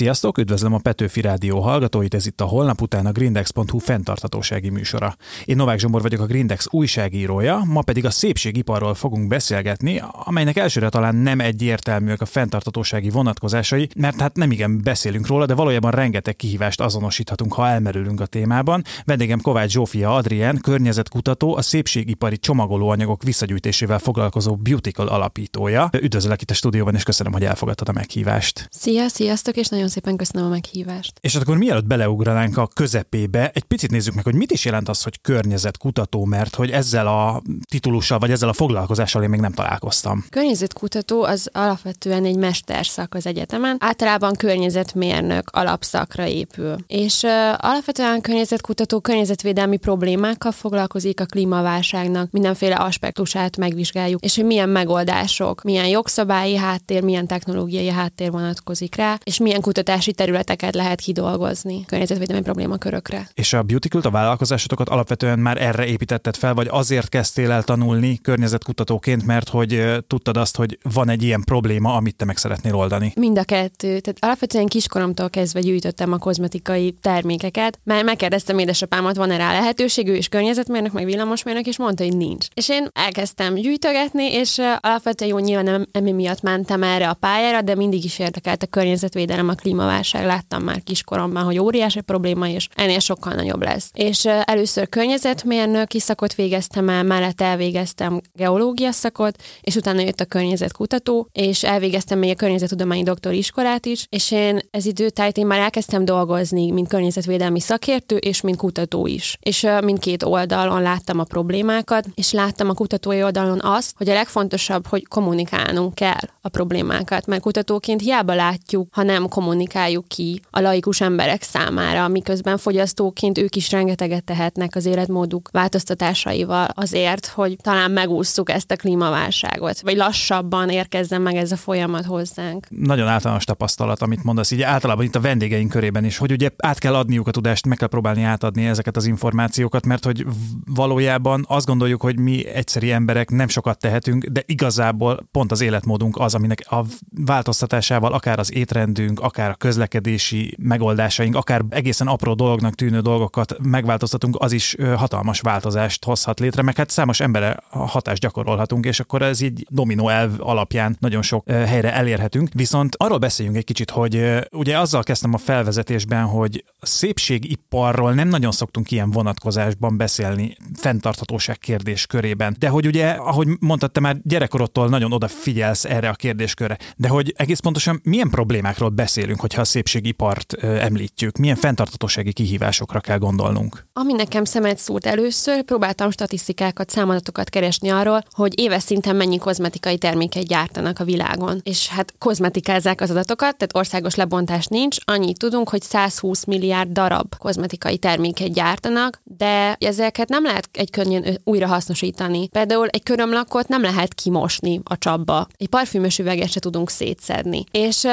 Sziasztok, üdvözlöm a Petőfi Rádió hallgatóit, ez itt a holnap után a Grindex.hu fenntarthatósági műsora. Én Novák Zsombor vagyok a Grindex újságírója, ma pedig a szépségiparról fogunk beszélgetni, amelynek elsőre talán nem egyértelműek a fenntarthatósági vonatkozásai, mert hát nem igen beszélünk róla, de valójában rengeteg kihívást azonosíthatunk, ha elmerülünk a témában. Vendégem Kovács Zsófia Adrien, környezetkutató, a szépségipari csomagolóanyagok visszagyűjtésével foglalkozó Beautical alapítója. Üdvözlök itt a stúdióban, és köszönöm, hogy elfogadtad a meghívást. Szia, sziasztok, és nagyon szépen köszönöm a meghívást. És akkor mielőtt beleugranánk a közepébe, egy picit nézzük meg, hogy mit is jelent az, hogy környezetkutató, mert hogy ezzel a titulussal, vagy ezzel a foglalkozással én még nem találkoztam. Környezetkutató az alapvetően egy mesterszak az egyetemen, általában környezetmérnök alapszakra épül. És uh, alapvetően környezetkutató környezetvédelmi problémákkal foglalkozik a klímaválságnak, mindenféle aspektusát megvizsgáljuk, és hogy milyen megoldások, milyen jogszabályi háttér, milyen technológiai háttér vonatkozik rá, és milyen kutatási területeket lehet kidolgozni környezetvédelmi problémakörökre. És a Beauticult, a vállalkozásotokat alapvetően már erre építetted fel, vagy azért kezdtél el tanulni környezetkutatóként, mert hogy tudtad azt, hogy van egy ilyen probléma, amit te meg szeretnél oldani? Mind a kettő. Tehát alapvetően kiskoromtól kezdve gyűjtöttem a kozmetikai termékeket, mert megkérdeztem édesapámat, van-e rá lehetőség, ő is környezetmérnök, meg villamosmérnök, és mondta, hogy nincs. És én elkezdtem gyűjtögetni, és alapvetően jó nyilván nem emi miatt mentem erre a pályára, de mindig is érdekelt a környezetvédelem, a klímaválság. Láttam már kiskoromban, hogy óriási probléma, és ennél sokkal nagyobb lesz. És először környezetmérnöki szakot végeztem el, mellett elvégeztem geológia szakot, és utána jött a környezetkutató, és elvégeztem még a környezettudományi doktori iskolát is, és én ez időtájt én már elkezdtem dolgozni, mint környezetvédelmi szakértő, és mint kutató is. És mindkét oldalon láttam a problémákat, és láttam a kutatói oldalon azt, hogy a legfontosabb, hogy kommunikálnunk kell a problémákat, mert kutatóként hiába látjuk, ha nem kommunikáljuk ki a laikus emberek számára, miközben fogyasztóként ők is rengeteget tehetnek az életmóduk változtatásaival azért, hogy talán megússzuk ezt a klímaválságot, vagy lassabban érkezzen meg ez a folyamat hozzánk. Nagyon általános tapasztalat, amit mondasz, így általában itt a vendégeink körében is, hogy ugye át kell adniuk a tudást, meg kell próbálni átadni ezeket az információkat, mert hogy valójában azt gondoljuk, hogy mi egyszeri emberek nem sokat tehetünk, de igazából pont az életmódunk az, aminek a változtatásával akár az étrendünk, akár a közlekedési megoldásaink, akár egészen apró dolognak tűnő dolgokat megváltoztatunk, az is hatalmas változást hozhat létre, meg hát számos embere hatást gyakorolhatunk, és akkor ez így dominó elv alapján nagyon sok helyre elérhetünk. Viszont arról beszéljünk egy kicsit, hogy ugye azzal kezdtem a felvezetésben, hogy szépségiparról nem nagyon szoktunk ilyen vonatkozásban beszélni fenntarthatóság kérdés körében. De hogy ugye, ahogy mondtad, te már gyerekkorodtól nagyon odafigyelsz erre a kérdéskörre, de hogy egész pontosan milyen problémákról beszélünk, hogyha a szépségipart említjük, milyen fenntarthatósági kihívásokra kell gondolnunk? Ami nekem szemet szúrt először, próbáltam statisztikákat, számadatokat keresni arról, hogy éves szinten mennyi kozmetikai terméket gyártanak a világon. És hát kozmetikázzák az adatokat, tehát országos lebontás nincs, annyit tudunk, hogy 120 milliárd darab kozmetikai terméket gyártanak, de ezeket nem lehet egy könnyen újra hasznosítani. Például egy körömlakot nem lehet kimosni a csapba. Egy parfümös üveget se tudunk szétszedni. És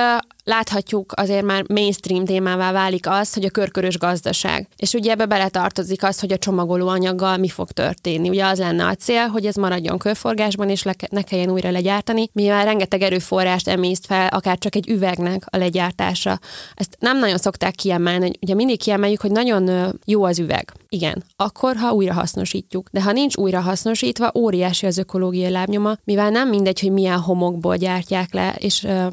láthatjuk azért már mainstream témává válik az, hogy a körkörös gazdaság. És ugye ebbe beletartozik az, hogy a csomagolóanyaggal mi fog történni. Ugye az lenne a cél, hogy ez maradjon körforgásban, és le, ne kelljen újra legyártani, mivel rengeteg erőforrást emészt fel, akár csak egy üvegnek a legyártása. Ezt nem nagyon szokták kiemelni. Ugye mindig kiemeljük, hogy nagyon jó az üveg. Igen, akkor, ha újra hasznosítjuk. De ha nincs újra hasznosítva, óriási az ökológiai lábnyoma, mivel nem mindegy, hogy milyen homokból gyártják le, és ö,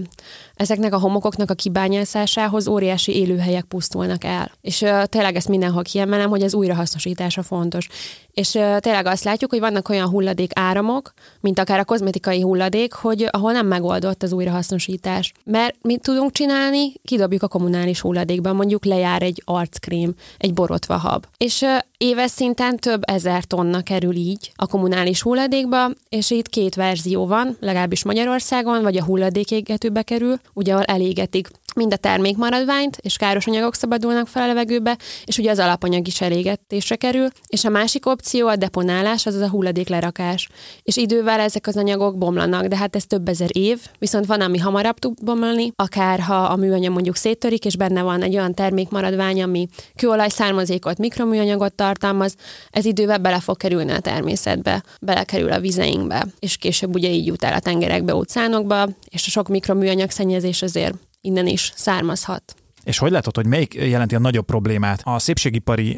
ezeknek a homokoknak a kibányászásához óriási élőhelyek pusztulnak el. És ö, tényleg ezt mindenhol kiemelem, hogy az újrahasznosítása fontos. És ö, tényleg azt látjuk, hogy vannak olyan hulladék áramok, mint akár a kozmetikai hulladék, hogy ahol nem megoldott az újrahasznosítás. Mert mit tudunk csinálni? Kidobjuk a kommunális hulladékban, mondjuk lejár egy arckrém, egy borotvahab. És ö, éves szinten több ezer tonna kerül így a kommunális hulladékba, és itt két verzió van, legalábbis Magyarországon, vagy a hulladékégetőbe kerül, ugye ahol elégetik mind a termékmaradványt, és káros anyagok szabadulnak fel a levegőbe, és ugye az alapanyag is elégetésre kerül, és a másik opció a deponálás, azaz a hulladéklerakás. És idővel ezek az anyagok bomlanak, de hát ez több ezer év, viszont van, ami hamarabb tud bomlani, akár ha a műanyag mondjuk széttörik, és benne van egy olyan termékmaradvány, ami kőolaj származékot, mikroműanyagot tartalmaz, ez idővel bele fog kerülni a természetbe, belekerül a vizeinkbe, és később ugye így jut el a tengerekbe, óceánokba, és a sok mikroműanyag szennyezés azért innen is származhat. És hogy látod, hogy melyik jelenti a nagyobb problémát? A szépségipari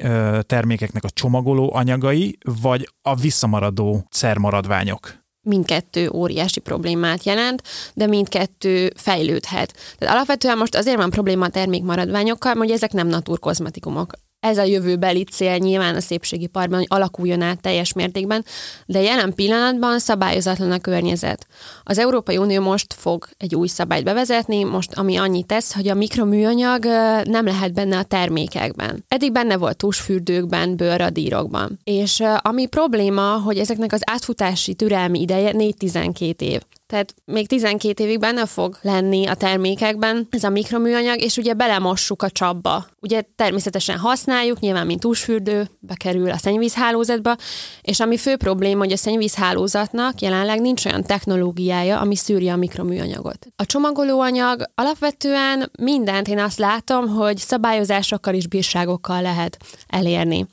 termékeknek a csomagoló anyagai, vagy a visszamaradó szermaradványok? mindkettő óriási problémát jelent, de mindkettő fejlődhet. Tehát alapvetően most azért van probléma a termékmaradványokkal, hogy ezek nem naturkozmetikumok ez a jövőbeli cél nyilván a szépségiparban, hogy alakuljon át teljes mértékben, de jelen pillanatban szabályozatlan a környezet. Az Európai Unió most fog egy új szabályt bevezetni, most ami annyit tesz, hogy a mikroműanyag nem lehet benne a termékekben. Eddig benne volt tusfürdőkben, bőrradírokban. És ami probléma, hogy ezeknek az átfutási türelmi ideje 4-12 év. Tehát még 12 évig benne fog lenni a termékekben ez a mikroműanyag, és ugye belemossuk a csapba. Ugye természetesen használjuk, nyilván mint túlsfürdő, bekerül a szennyvízhálózatba, és ami fő probléma, hogy a szennyvízhálózatnak jelenleg nincs olyan technológiája, ami szűri a mikroműanyagot. A csomagolóanyag alapvetően mindent én azt látom, hogy szabályozásokkal és bírságokkal lehet elérni.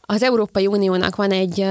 Az Európai Uniónak van egy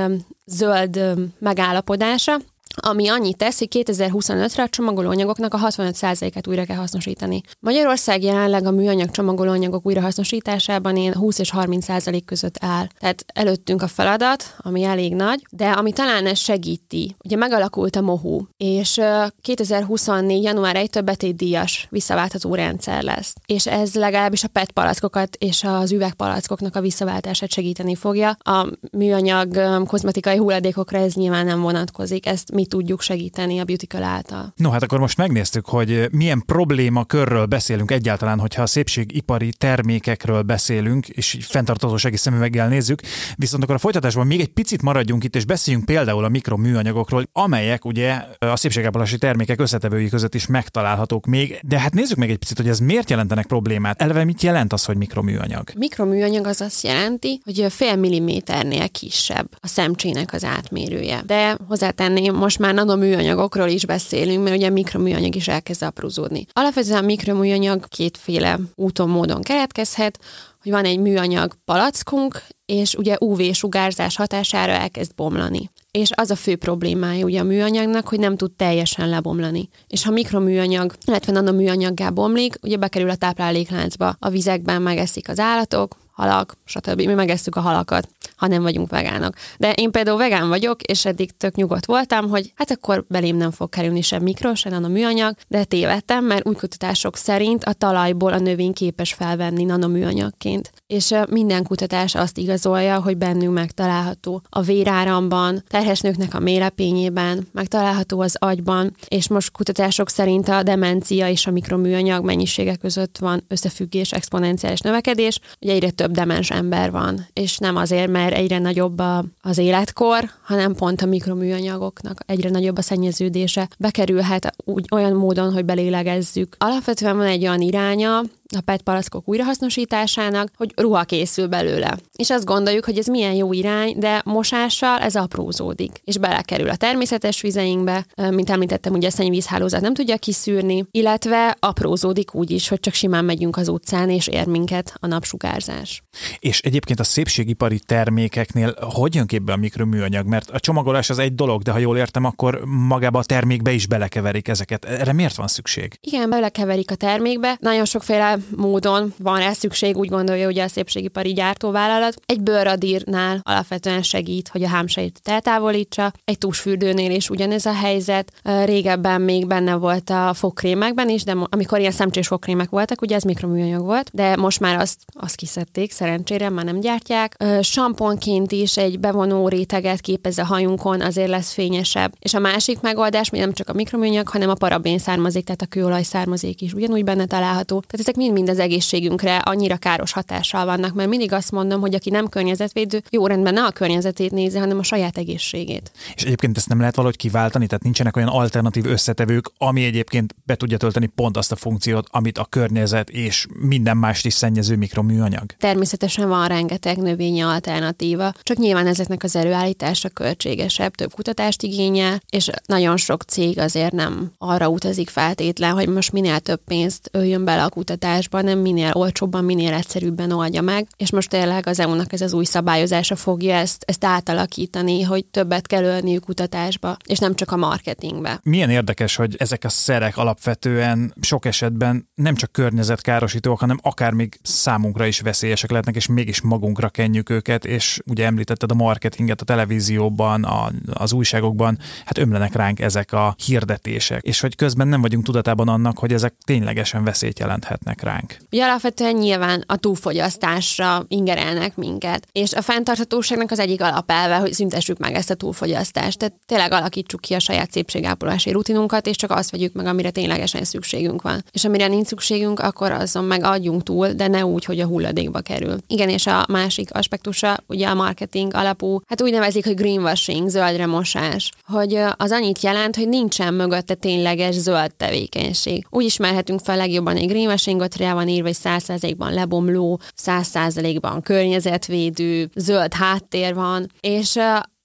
zöld megállapodása, ami annyit tesz, hogy 2025-re a csomagolóanyagoknak a 65%-át újra kell hasznosítani. Magyarország jelenleg a műanyag csomagolóanyagok újrahasznosításában én 20 és 30% között áll. Tehát előttünk a feladat, ami elég nagy, de ami talán ez segíti. Ugye megalakult a MOHU, és 2024. január 1-től betétdíjas visszaváltható rendszer lesz. És ez legalábbis a PET palackokat és az üvegpalackoknak a visszaváltását segíteni fogja. A műanyag kozmetikai hulladékokra ez nyilván nem vonatkozik. Ezt mi tudjuk segíteni a Beautical által. No, hát akkor most megnéztük, hogy milyen probléma körről beszélünk egyáltalán, hogyha a szépségipari termékekről beszélünk, és fenntartósági szemüveggel nézzük. Viszont akkor a folytatásban még egy picit maradjunk itt, és beszéljünk például a mikroműanyagokról, amelyek ugye a szépségápolási termékek összetevői között is megtalálhatók még. De hát nézzük meg egy picit, hogy ez miért jelentenek problémát. Eleve mit jelent az, hogy mikroműanyag? Mikroműanyag az azt jelenti, hogy fél milliméternél kisebb a szemcsének az átmérője. De hozzátenném, most most már nanoműanyagokról is beszélünk, mert ugye mikroműanyag is elkezd aprózódni. Alapvetően a mikroműanyag kétféle úton, módon keletkezhet, hogy van egy műanyag palackunk, és ugye UV-sugárzás hatására elkezd bomlani. És az a fő problémája ugye a műanyagnak, hogy nem tud teljesen lebomlani. És ha mikroműanyag, illetve nanoműanyaggá bomlik, ugye bekerül a táplálékláncba. A vizekben megeszik az állatok, halak, stb. Mi megesztük a halakat, ha nem vagyunk vegánok. De én például vegán vagyok, és eddig tök nyugodt voltam, hogy hát akkor belém nem fog kerülni sem mikro, sem nanoműanyag, de tévedtem, mert új kutatások szerint a talajból a növény képes felvenni nanoműanyagként. És minden kutatás azt igazolja, hogy bennünk megtalálható a véráramban, terhes nőknek a mélepényében, megtalálható az agyban, és most kutatások szerint a demencia és a mikroműanyag mennyisége között van összefüggés, exponenciális növekedés, ugye egyre több demens ember van, és nem azért, mert egyre nagyobb a, az életkor, hanem pont a mikroműanyagoknak egyre nagyobb a szennyeződése. Bekerülhet úgy olyan módon, hogy belélegezzük. Alapvetően van egy olyan iránya, a PET palackok újrahasznosításának, hogy ruha készül belőle. És azt gondoljuk, hogy ez milyen jó irány, de mosással ez aprózódik, és belekerül a természetes vizeinkbe, mint említettem, ugye a szennyvízhálózat nem tudja kiszűrni, illetve aprózódik úgy is, hogy csak simán megyünk az utcán, és ér minket a napsugárzás. És egyébként a szépségipari termékeknél hogy jön képbe a mikroműanyag? Mert a csomagolás az egy dolog, de ha jól értem, akkor magába a termékbe is belekeverik ezeket. Erre miért van szükség? Igen, belekeverik a termékbe. Nagyon sokféle módon van rá szükség, úgy gondolja ugye a szépségipari gyártóvállalat. Egy bőrradírnál alapvetően segít, hogy a hámsejt eltávolítsa, egy tusfürdőnél is ugyanez a helyzet. Régebben még benne volt a fogkrémekben is, de amikor ilyen szemcsés fogkrémek voltak, ugye ez mikroműanyag volt, de most már azt, azt kiszedték, szerencsére már nem gyártják. Samponként is egy bevonó réteget képez a hajunkon, azért lesz fényesebb. És a másik megoldás, még nem csak a mikroműanyag, hanem a parabén származék, tehát a kőolaj származék is ugyanúgy benne található. Tehát ezek mind mind az egészségünkre annyira káros hatással vannak, mert mindig azt mondom, hogy aki nem környezetvédő, jó rendben ne a környezetét nézi, hanem a saját egészségét. És egyébként ezt nem lehet valahogy kiváltani, tehát nincsenek olyan alternatív összetevők, ami egyébként be tudja tölteni pont azt a funkciót, amit a környezet és minden mást is szennyező mikroműanyag. Természetesen van rengeteg növényi alternatíva, csak nyilván ezeknek az előállítása költségesebb, több kutatást igényel, és nagyon sok cég azért nem arra utazik feltétlen, hogy most minél több pénzt öljön bele a kutatás kutatásban, nem minél olcsóbban, minél egyszerűbben oldja meg, és most tényleg az EU-nak ez az új szabályozása fogja ezt, ezt átalakítani, hogy többet kell ölniük kutatásba, és nem csak a marketingbe. Milyen érdekes, hogy ezek a szerek alapvetően sok esetben nem csak környezetkárosítók, hanem akár még számunkra is veszélyesek lehetnek, és mégis magunkra kenjük őket, és ugye említetted a marketinget a televízióban, a, az újságokban, hát ömlenek ránk ezek a hirdetések, és hogy közben nem vagyunk tudatában annak, hogy ezek ténylegesen veszélyt jelenthetnek ránk. Ugye alapvetően nyilván a túlfogyasztásra ingerelnek minket, és a fenntarthatóságnak az egyik alapelve, hogy szüntessük meg ezt a túlfogyasztást. Tehát tényleg alakítsuk ki a saját szépségápolási rutinunkat, és csak azt vegyük meg, amire ténylegesen szükségünk van. És amire nincs szükségünk, akkor azon meg adjunk túl, de ne úgy, hogy a hulladékba kerül. Igen, és a másik aspektusa, ugye a marketing alapú, hát úgy nevezik, hogy greenwashing, zöldre mosás, hogy az annyit jelent, hogy nincsen mögötte tényleges zöld tevékenység. Úgy ismerhetünk fel legjobban egy greenwashingot, rá van írva, hogy 100%-ban lebomló, 100%-ban környezetvédő, zöld háttér van, és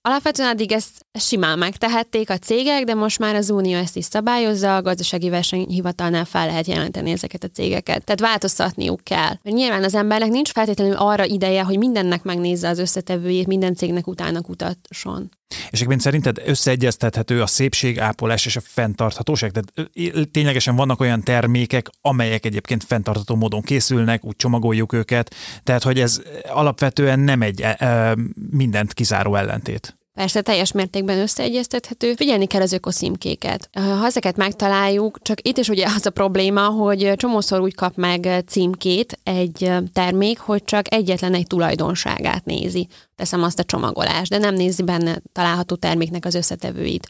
Alapvetően addig ezt simán megtehették a cégek, de most már az Unió ezt is szabályozza, a gazdasági versenyhivatalnál fel lehet jelenteni ezeket a cégeket. Tehát változtatniuk kell. Mert nyilván az embernek nincs feltétlenül arra ideje, hogy mindennek megnézze az összetevőjét, minden cégnek utána kutasson. És egyébként szerinted összeegyeztethető a szépségápolás és a fenntarthatóság? Tehát ténylegesen vannak olyan termékek, amelyek egyébként fenntartható módon készülnek, úgy csomagoljuk őket, tehát hogy ez alapvetően nem egy e, mindent kizáró ellentét. Persze teljes mértékben összeegyeztethető. Figyelni kell az ökoszímkéket. Ha ezeket megtaláljuk, csak itt is ugye az a probléma, hogy csomószor úgy kap meg címkét egy termék, hogy csak egyetlen egy tulajdonságát nézi. Teszem azt a csomagolást, de nem nézi benne található terméknek az összetevőit.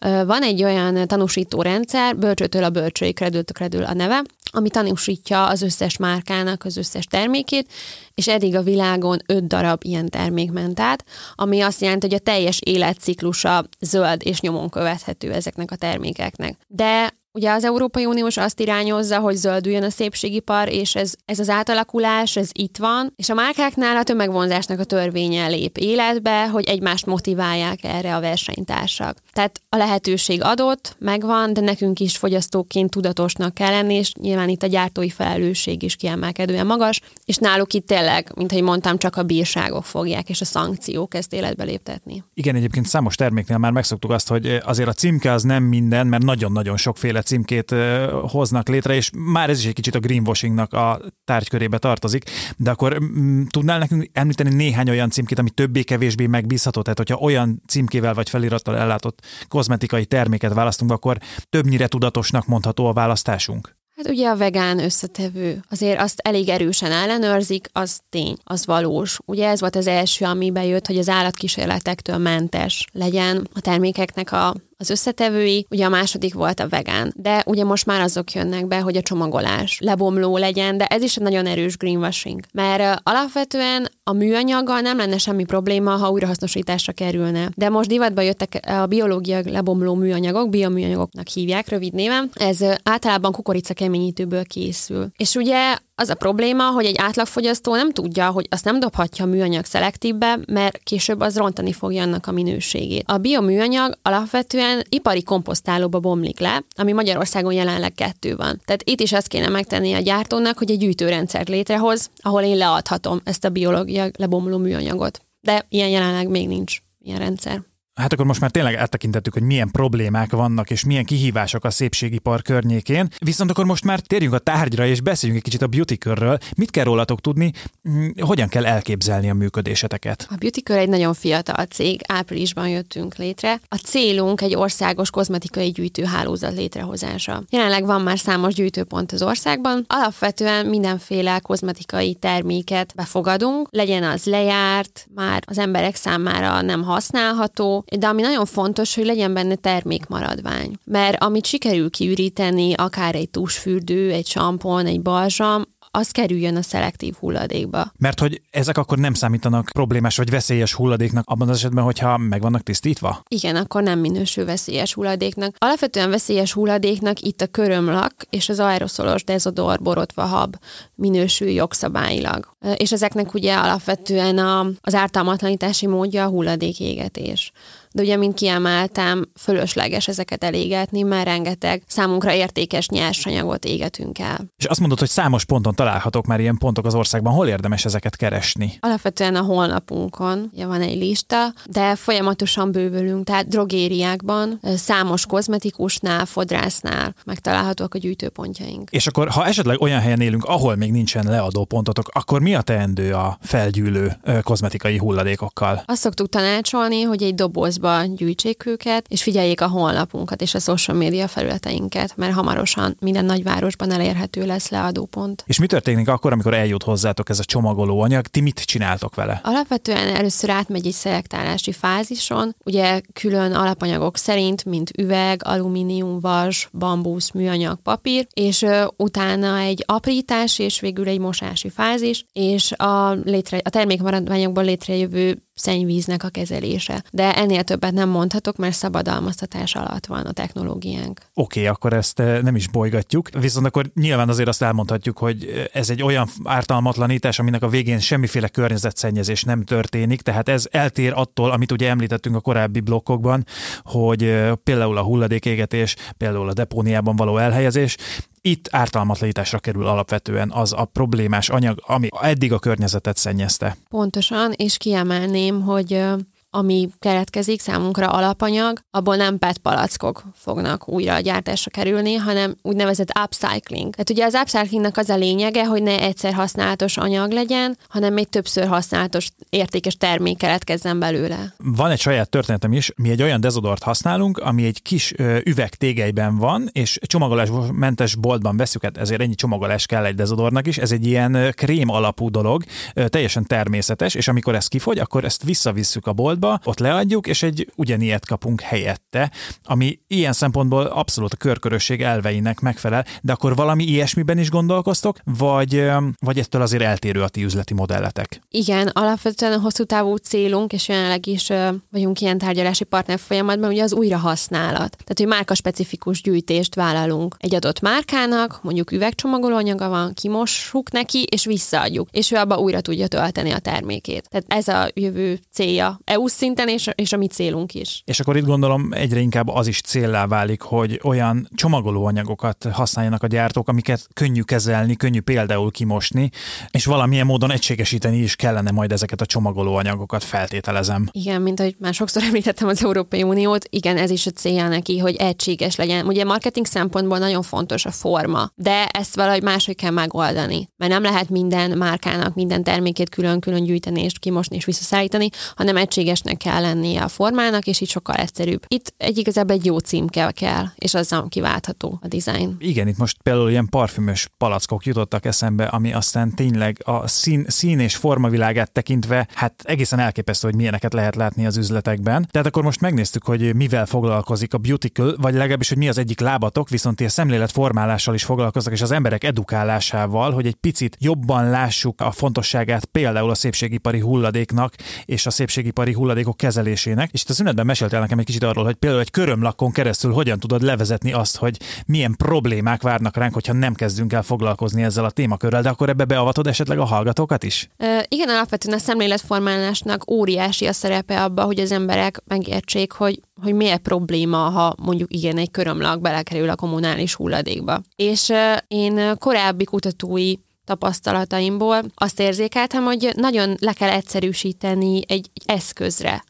Van egy olyan tanúsító rendszer, bölcsőtől a bölcsői kredőtől kredül a neve, ami tanúsítja az összes márkának az összes termékét, és eddig a világon öt darab ilyen termék ment át, ami azt jelenti, hogy a teljes életciklusa zöld és nyomon követhető ezeknek a termékeknek. De Ugye az Európai Uniós azt irányozza, hogy zöldüljön a szépségipar, és ez, ez az átalakulás, ez itt van, és a márkáknál a tömegvonzásnak a törvénye lép életbe, hogy egymást motiválják erre a versenytársak. Tehát a lehetőség adott, megvan, de nekünk is fogyasztóként tudatosnak kell lenni, és nyilván itt a gyártói felelősség is kiemelkedően magas, és náluk itt tényleg, mint ahogy mondtam, csak a bírságok fogják, és a szankciók ezt életbe léptetni. Igen, egyébként számos terméknél már megszoktuk azt, hogy azért a címke az nem minden, mert nagyon-nagyon sokféle címkét hoznak létre, és már ez is egy kicsit a greenwashingnak a tárgykörébe tartozik, de akkor m- tudnál nekünk említeni néhány olyan címkét, ami többé-kevésbé megbízható? Tehát, hogyha olyan címkével vagy felirattal ellátott kozmetikai terméket választunk, akkor többnyire tudatosnak mondható a választásunk? Hát ugye a vegán összetevő, azért azt elég erősen ellenőrzik, az tény, az valós. Ugye ez volt az első, ami bejött, hogy az állatkísérletektől mentes legyen a termékeknek a az összetevői, ugye a második volt a vegán, de ugye most már azok jönnek be, hogy a csomagolás lebomló legyen, de ez is egy nagyon erős greenwashing, mert alapvetően a műanyaggal nem lenne semmi probléma, ha újrahasznosításra kerülne. De most divatba jöttek a biológia lebomló műanyagok, bioműanyagoknak hívják rövid néven. Ez általában kukorica keményítőből készül. És ugye az a probléma, hogy egy átlagfogyasztó nem tudja, hogy azt nem dobhatja a műanyag szelektívbe, mert később az rontani fogja annak a minőségét. A bioműanyag alapvetően ipari komposztálóba bomlik le, ami Magyarországon jelenleg kettő van. Tehát itt is azt kéne megtenni a gyártónak, hogy egy gyűjtőrendszert létrehoz, ahol én leadhatom ezt a biológia lebomló műanyagot. De ilyen jelenleg még nincs ilyen rendszer. Hát akkor most már tényleg eltekintettük, hogy milyen problémák vannak, és milyen kihívások a szépségipar környékén. Viszont akkor most már térjünk a tárgyra, és beszéljünk egy kicsit a beauty körről. Mit kell rólatok tudni, mm, hogyan kell elképzelni a működéseteket? A beauty kör egy nagyon fiatal cég, áprilisban jöttünk létre. A célunk egy országos kozmetikai gyűjtőhálózat létrehozása. Jelenleg van már számos gyűjtőpont az országban. Alapvetően mindenféle kozmetikai terméket befogadunk, legyen az lejárt, már az emberek számára nem használható, de ami nagyon fontos, hogy legyen benne termékmaradvány. Mert amit sikerül kiüríteni, akár egy tusfürdő, egy sampon, egy balzsam, az kerüljön a szelektív hulladékba. Mert hogy ezek akkor nem számítanak problémás vagy veszélyes hulladéknak abban az esetben, hogyha meg vannak tisztítva? Igen, akkor nem minősül veszélyes hulladéknak. Alapvetően veszélyes hulladéknak itt a körömlak és az aeroszolos dezodor borotva hab minősül jogszabályilag. És ezeknek ugye alapvetően a, az ártalmatlanítási módja a hulladékégetés de ugye, mint kiemeltem, fölösleges ezeket elégetni, mert rengeteg számunkra értékes nyersanyagot égetünk el. És azt mondod, hogy számos ponton találhatók már ilyen pontok az országban. Hol érdemes ezeket keresni? Alapvetően a honlapunkon ugye van egy lista, de folyamatosan bővülünk, tehát drogériákban, számos kozmetikusnál, fodrásznál megtalálhatók a gyűjtőpontjaink. És akkor, ha esetleg olyan helyen élünk, ahol még nincsen leadó pontotok, akkor mi a teendő a felgyűlő kozmetikai hulladékokkal? Azt szoktuk tanácsolni, hogy egy doboz dobozba gyűjtsék őket, és figyeljék a honlapunkat és a social media felületeinket, mert hamarosan minden nagyvárosban elérhető lesz leadópont. És mi történik akkor, amikor eljut hozzátok ez a csomagoló anyag? Ti mit csináltok vele? Alapvetően először átmegy egy szelektálási fázison, ugye külön alapanyagok szerint, mint üveg, alumínium, vas, bambusz, műanyag, papír, és utána egy aprítás és végül egy mosási fázis, és a, létre, a termékmaradványokból létrejövő szennyvíznek a kezelése. De ennél többet nem mondhatok, mert szabadalmaztatás alatt van a technológiánk. Oké, okay, akkor ezt eh, nem is bolygatjuk, viszont akkor nyilván azért azt elmondhatjuk, hogy eh, ez egy olyan ártalmatlanítás, aminek a végén semmiféle környezetszennyezés nem történik, tehát ez eltér attól, amit ugye említettünk a korábbi blokkokban, hogy eh, például a hulladékégetés, például a depóniában való elhelyezés, itt ártalmatlanításra kerül alapvetően az a problémás anyag, ami eddig a környezetet szennyezte. Pontosan, és kiemelném, hogy ami keletkezik számunkra alapanyag, abból nem PET palackok fognak újra a gyártásra kerülni, hanem úgynevezett upcycling. Tehát ugye az upcyclingnak az a lényege, hogy ne egyszer használatos anyag legyen, hanem egy többször használatos értékes termék keletkezzen belőle. Van egy saját történetem is, mi egy olyan dezodort használunk, ami egy kis üveg tégelyben van, és csomagolásmentes boltban veszük, hát ezért ennyi csomagolás kell egy dezodornak is. Ez egy ilyen krém alapú dolog, teljesen természetes, és amikor ez kifogy, akkor ezt visszavisszük a bolt boltba, ott leadjuk, és egy ugyanilyet kapunk helyette, ami ilyen szempontból abszolút a körkörösség elveinek megfelel, de akkor valami ilyesmiben is gondolkoztok, vagy, vagy ettől azért eltérő a ti üzleti modelletek? Igen, alapvetően a hosszú távú célunk, és jelenleg is vagyunk ilyen tárgyalási partner folyamatban, ugye az újrahasználat. Tehát, hogy márka specifikus gyűjtést vállalunk egy adott márkának, mondjuk üvegcsomagolóanyaga van, kimossuk neki, és visszaadjuk, és ő abba újra tudja tölteni a termékét. Tehát ez a jövő célja EU szinten, és, és a mi célunk is. És akkor itt gondolom egyre inkább az is céllá válik, hogy olyan csomagolóanyagokat használjanak a gyártók, amiket könnyű kezelni, könnyű például kimosni, és valamilyen módon egységesíteni is kellene majd ezeket a csomagolóanyagokat, feltételezem. Igen, mint ahogy már sokszor említettem az Európai Uniót, igen, ez is a célja neki, hogy egységes legyen. Ugye marketing szempontból nagyon fontos a forma, de ezt valahogy máshogy kell megoldani. Mert nem lehet minden márkának minden termékét külön-külön gyűjteni és kimosni és visszaszállítani, hanem egységes egységesnek kell lennie a formának, és így sokkal egyszerűbb. Itt egy igazából egy jó címke kell, és azzal kiváltható a design. Igen, itt most például ilyen parfümös palackok jutottak eszembe, ami aztán tényleg a szín, szín és formavilágát tekintve, hát egészen elképesztő, hogy milyeneket lehet látni az üzletekben. Tehát akkor most megnéztük, hogy mivel foglalkozik a Beautical, vagy legalábbis, hogy mi az egyik lábatok, viszont ilyen szemléletformálással is foglalkoznak, és az emberek edukálásával, hogy egy picit jobban lássuk a fontosságát például a szépségipari hulladéknak és a szépségipari hulladékok kezelésének, és itt a szünetben meséltél nekem egy kicsit arról, hogy például egy körömlakon keresztül hogyan tudod levezetni azt, hogy milyen problémák várnak ránk, hogyha nem kezdünk el foglalkozni ezzel a témakörrel, de akkor ebbe beavatod esetleg a hallgatókat is? E, igen, alapvetően a szemléletformálásnak óriási a szerepe abba, hogy az emberek megértsék, hogy hogy miért probléma, ha mondjuk igen, egy körömlak belekerül a kommunális hulladékba. És én korábbi kutatói tapasztalataimból azt érzékeltem, hogy nagyon le kell egyszerűsíteni egy, eszközre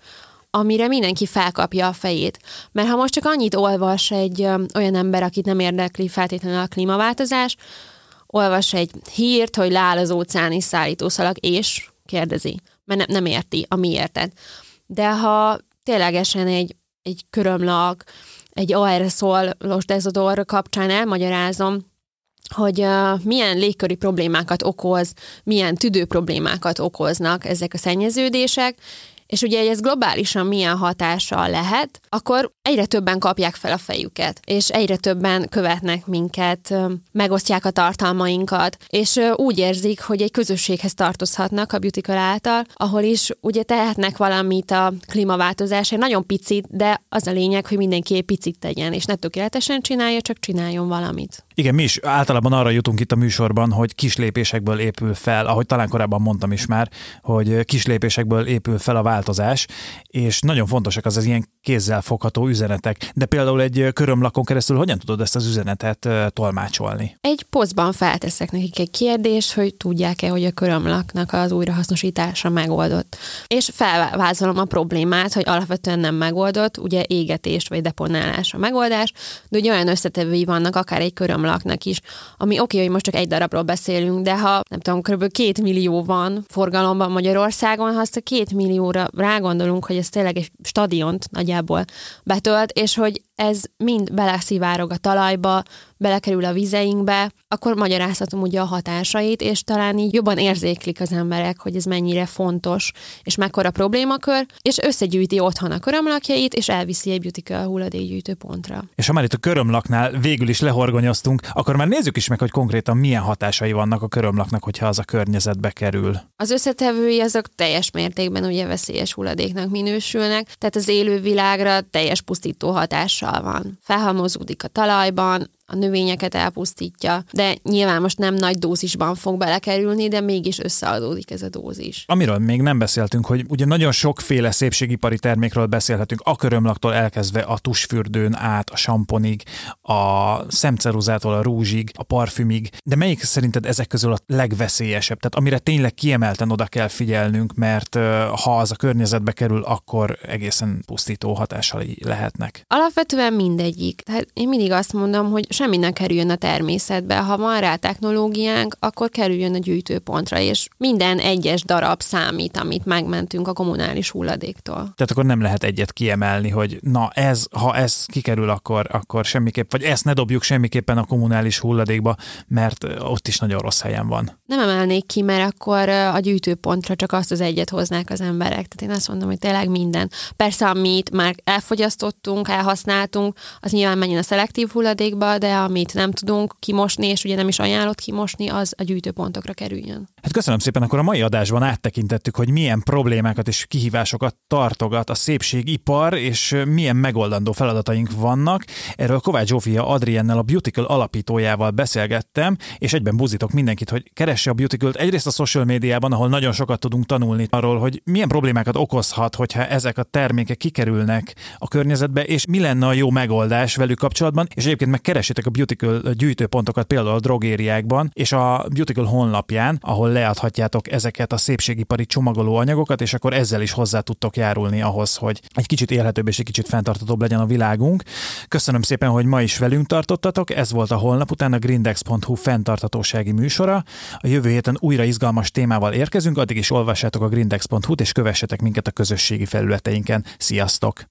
amire mindenki felkapja a fejét. Mert ha most csak annyit olvas egy olyan ember, akit nem érdekli feltétlenül a klímaváltozás, olvas egy hírt, hogy leáll az óceáni szállítószalag, és kérdezi, mert ne, nem érti a miértet. De ha ténylegesen egy, egy körömlak, egy aerosolos dezodor kapcsán elmagyarázom, hogy milyen légköri problémákat okoz, milyen tüdő problémákat okoznak ezek a szennyeződések, és ugye ez globálisan milyen hatással lehet, akkor egyre többen kapják fel a fejüket, és egyre többen követnek minket, megosztják a tartalmainkat, és úgy érzik, hogy egy közösséghez tartozhatnak a Beautical által, ahol is ugye tehetnek valamit a klímaváltozásért, nagyon picit, de az a lényeg, hogy mindenki egy picit tegyen, és ne tökéletesen csinálja, csak csináljon valamit. Igen, mi is általában arra jutunk itt a műsorban, hogy kis lépésekből épül fel, ahogy talán korábban mondtam is már, hogy kis lépésekből épül fel a változás, és nagyon fontosak az az ilyen kézzel fogható üzenetek. De például egy körömlakon keresztül hogyan tudod ezt az üzenetet tolmácsolni? Egy posztban felteszek nekik egy kérdést, hogy tudják-e, hogy a körömlaknak az újrahasznosítása megoldott. És felvázolom a problémát, hogy alapvetően nem megoldott, ugye égetés vagy deponálás a megoldás, de ugye olyan összetevői vannak akár egy körömlaknak is, ami oké, okay, hogy most csak egy darabról beszélünk, de ha nem tudom, kb. két millió van forgalomban Magyarországon, ha azt a két millióra rágondolunk, hogy ez tényleg egy stadiont nagyjából betölt, és hogy ez mind beleszivárog a talajba, belekerül a vizeinkbe, akkor magyarázhatom ugye a hatásait, és talán így jobban érzéklik az emberek, hogy ez mennyire fontos, és mekkora problémakör, és összegyűjti otthon a körömlakjait, és elviszi egy Beauty hulladékgyűjtő pontra. És ha már itt a körömlaknál végül is lehorgonyoztunk, akkor már nézzük is meg, hogy konkrétan milyen hatásai vannak a körömlaknak, hogyha az a környezetbe kerül. Az összetevői azok teljes mértékben ugye veszélyes hulladéknak minősülnek, tehát az élővilágra teljes pusztító hatással van. Felhalmozódik a talajban, a növényeket elpusztítja, de nyilván most nem nagy dózisban fog belekerülni, de mégis összeadódik ez a dózis. Amiről még nem beszéltünk, hogy ugye nagyon sokféle szépségipari termékről beszélhetünk, a körömlaktól elkezdve a tusfürdőn át, a samponig, a szemceruzától a rúzsig, a parfümig, de melyik szerinted ezek közül a legveszélyesebb? Tehát amire tényleg kiemelten oda kell figyelnünk, mert ha az a környezetbe kerül, akkor egészen pusztító hatással lehetnek. Alapvetően mindegyik. Tehát én mindig azt mondom, hogy semmi ne kerüljön a természetbe. Ha van rá technológiánk, akkor kerüljön a gyűjtőpontra, és minden egyes darab számít, amit megmentünk a kommunális hulladéktól. Tehát akkor nem lehet egyet kiemelni, hogy na ez, ha ez kikerül, akkor, akkor semmiképp, vagy ezt ne dobjuk semmiképpen a kommunális hulladékba, mert ott is nagyon rossz helyen van. Nem emelnék ki, mert akkor a gyűjtőpontra csak azt az egyet hoznák az emberek. Tehát én azt mondom, hogy tényleg minden. Persze, amit már elfogyasztottunk, elhasználtunk, az nyilván menjen a szelektív hulladékba, de amit nem tudunk kimosni, és ugye nem is ajánlott kimosni, az a gyűjtőpontokra kerüljön. Hát köszönöm szépen, akkor a mai adásban áttekintettük, hogy milyen problémákat és kihívásokat tartogat a szépségipar, és milyen megoldandó feladataink vannak. Erről Kovács Zsófia Adriennel, a Beautical alapítójával beszélgettem, és egyben buzítok mindenkit, hogy keresse a Beautical-t egyrészt a social médiában, ahol nagyon sokat tudunk tanulni arról, hogy milyen problémákat okozhat, hogyha ezek a termékek kikerülnek a környezetbe, és mi lenne a jó megoldás velük kapcsolatban, és egyébként meg keresétek a Beautical gyűjtőpontokat például a drogériákban, és a Beautical honlapján, ahol leadhatjátok ezeket a szépségipari csomagoló anyagokat, és akkor ezzel is hozzá tudtok járulni ahhoz, hogy egy kicsit élhetőbb és egy kicsit fenntartatóbb legyen a világunk. Köszönöm szépen, hogy ma is velünk tartottatok, ez volt a holnap után a grindex.hu fenntartatósági műsora. A jövő héten újra izgalmas témával érkezünk, addig is olvassátok a grindex.hu-t és kövessetek minket a közösségi felületeinken. Sziasztok!